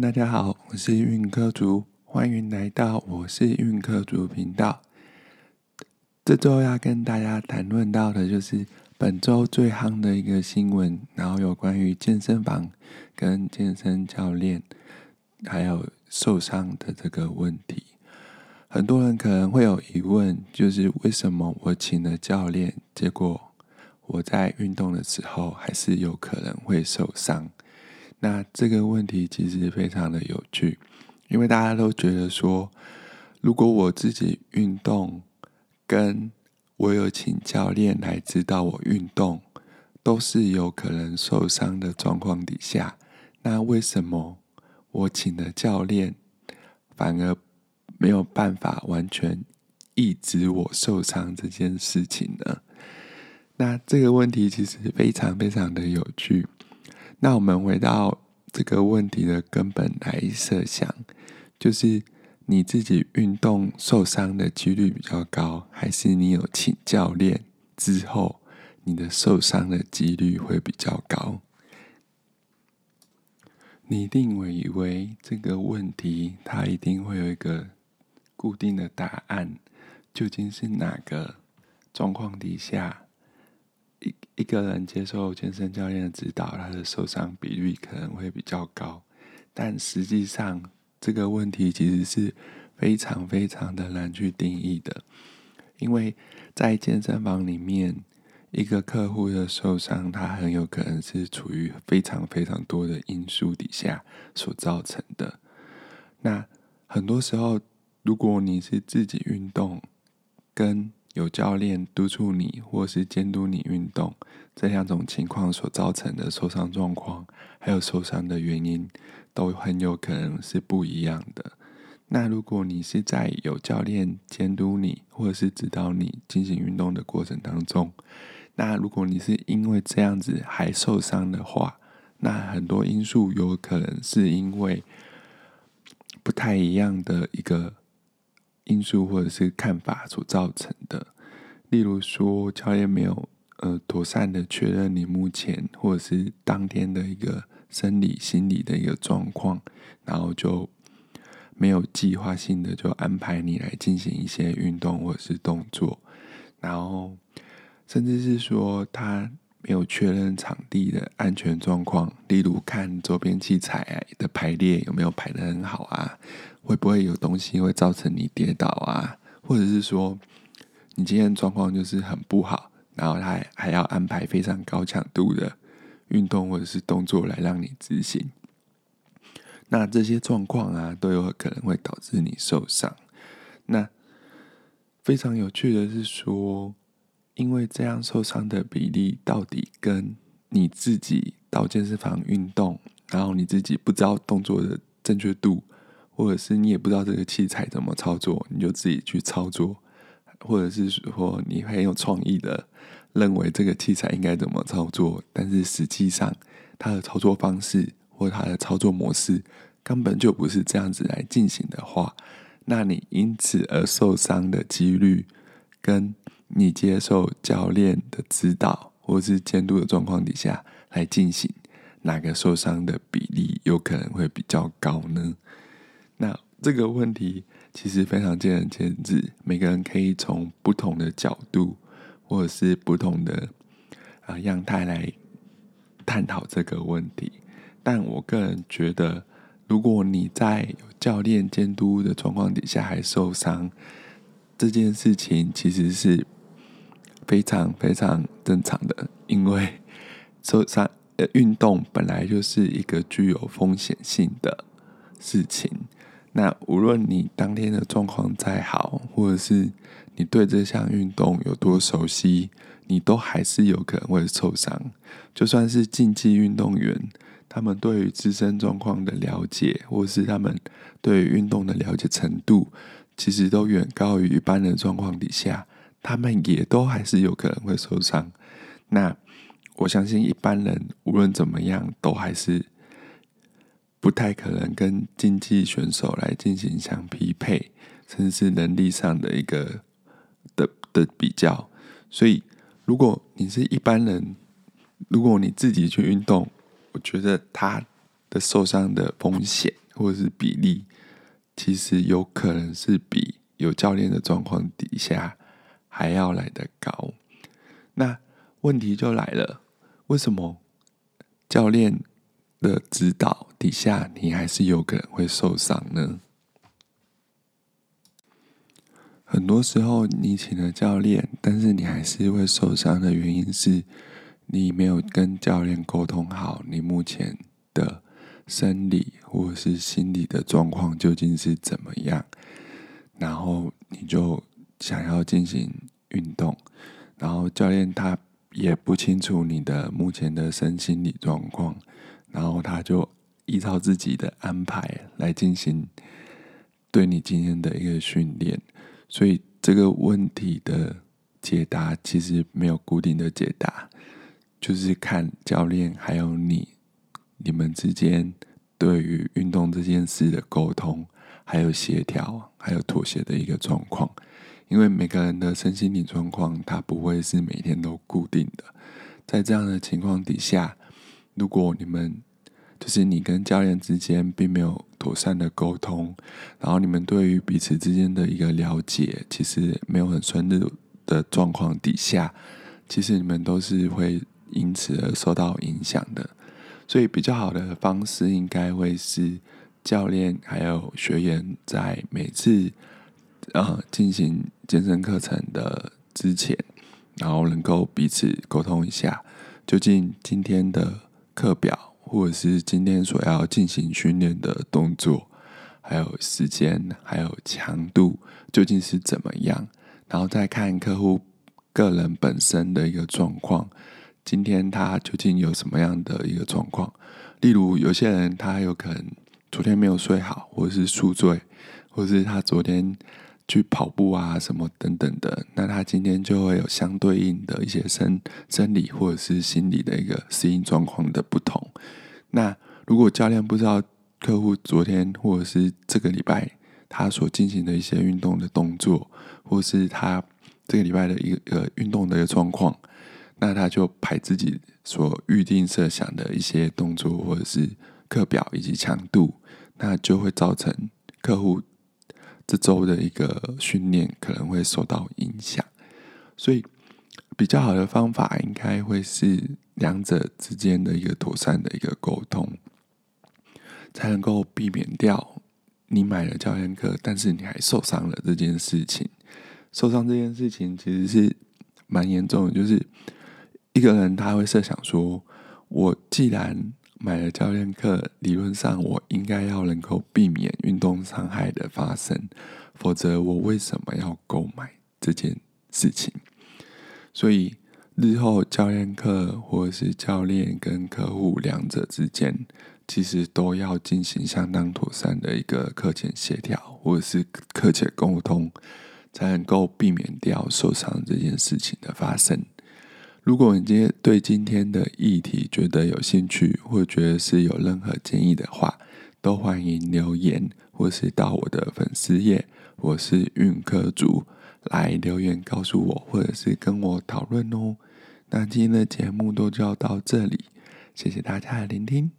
大家好，我是运科族，欢迎来到我是运科族频道。这周要跟大家谈论到的就是本周最夯的一个新闻，然后有关于健身房跟健身教练还有受伤的这个问题。很多人可能会有疑问，就是为什么我请了教练，结果我在运动的时候还是有可能会受伤？那这个问题其实非常的有趣，因为大家都觉得说，如果我自己运动，跟我有请教练来指导我运动，都是有可能受伤的状况底下，那为什么我请的教练反而没有办法完全抑制我受伤这件事情呢？那这个问题其实非常非常的有趣。那我们回到这个问题的根本来设想，就是你自己运动受伤的几率比较高，还是你有请教练之后，你的受伤的几率会比较高？你一定会以为这个问题它一定会有一个固定的答案，究竟是哪个状况底下？一一个人接受健身教练的指导，他的受伤比率可能会比较高，但实际上这个问题其实是非常非常的难去定义的，因为在健身房里面，一个客户的受伤，他很有可能是处于非常非常多的因素底下所造成的。那很多时候，如果你是自己运动，跟有教练督促你，或是监督你运动，这两种情况所造成的受伤状况，还有受伤的原因，都很有可能是不一样的。那如果你是在有教练监督你，或者是指导你进行运动的过程当中，那如果你是因为这样子还受伤的话，那很多因素有可能是因为不太一样的一个。因素或者是看法所造成的，例如说教练没有呃妥善的确认你目前或者是当天的一个生理心理的一个状况，然后就没有计划性的就安排你来进行一些运动或者是动作，然后甚至是说他没有确认场地的安全状况，例如看周边器材的排列有没有排的很好啊。会不会有东西会造成你跌倒啊？或者是说，你今天状况就是很不好，然后他还要安排非常高强度的运动或者是动作来让你执行。那这些状况啊，都有可能会导致你受伤。那非常有趣的是说，因为这样受伤的比例到底跟你自己到健身房运动，然后你自己不知道动作的正确度。或者是你也不知道这个器材怎么操作，你就自己去操作，或者是说你很有创意的认为这个器材应该怎么操作，但是实际上它的操作方式或它的操作模式根本就不是这样子来进行的话，那你因此而受伤的几率，跟你接受教练的指导或是监督的状况底下来进行，哪个受伤的比例有可能会比较高呢？那这个问题其实非常见仁见智，每个人可以从不同的角度或者是不同的啊样态来探讨这个问题。但我个人觉得，如果你在有教练监督的状况底下还受伤，这件事情其实是非常非常正常的，因为受伤呃运动本来就是一个具有风险性的事情。那无论你当天的状况再好，或者是你对这项运动有多熟悉，你都还是有可能会受伤。就算是竞技运动员，他们对于自身状况的了解，或是他们对于运动的了解程度，其实都远高于一般的状况底下，他们也都还是有可能会受伤。那我相信一般人无论怎么样，都还是。不太可能跟竞技选手来进行相匹配，甚至是能力上的一个的的比较。所以，如果你是一般人，如果你自己去运动，我觉得他的受伤的风险或者是比例，其实有可能是比有教练的状况底下还要来得高。那问题就来了，为什么教练的指导底下，你还是有可能会受伤呢？很多时候，你请了教练，但是你还是会受伤的原因是，你没有跟教练沟通好你目前的生理或是心理的状况究竟是怎么样，然后你就想要进行运动。然后教练他也不清楚你的目前的身心理状况，然后他就依照自己的安排来进行对你今天的一个训练，所以这个问题的解答其实没有固定的解答，就是看教练还有你你们之间对于运动这件事的沟通，还有协调，还有妥协的一个状况。因为每个人的身心理状况，它不会是每天都固定的。在这样的情况底下，如果你们就是你跟教练之间并没有妥善的沟通，然后你们对于彼此之间的一个了解，其实没有很深入的状况底下，其实你们都是会因此而受到影响的。所以，比较好的方式应该会是教练还有学员在每次。呃，进行健身课程的之前，然后能够彼此沟通一下，究竟今天的课表或者是今天所要进行训练的动作，还有时间，还有强度究竟是怎么样，然后再看客户个人本身的一个状况，今天他究竟有什么样的一个状况？例如，有些人他有可能昨天没有睡好，或者是宿醉，或是他昨天。去跑步啊，什么等等的，那他今天就会有相对应的一些生生理或者是心理的一个适应状况的不同。那如果教练不知道客户昨天或者是这个礼拜他所进行的一些运动的动作，或是他这个礼拜的一个运动的一个状况，那他就排自己所预定设想的一些动作或者是课表以及强度，那就会造成客户。这周的一个训练可能会受到影响，所以比较好的方法应该会是两者之间的一个妥善的一个沟通，才能够避免掉你买了教练课，但是你还受伤了这件事情。受伤这件事情其实是蛮严重的，就是一个人他会设想说，我既然买了教练课，理论上我应该要能够避免运动伤害的发生，否则我为什么要购买这件事情？所以日后教练课或是教练跟客户两者之间，其实都要进行相当妥善的一个课前协调，或者是课前沟通，才能够避免掉受伤这件事情的发生。如果你今天对今天的议题觉得有兴趣，或觉得是有任何建议的话，都欢迎留言，或是到我的粉丝页，我是运科主来留言告诉我，或者是跟我讨论哦。那今天的节目都就要到这里，谢谢大家的聆听。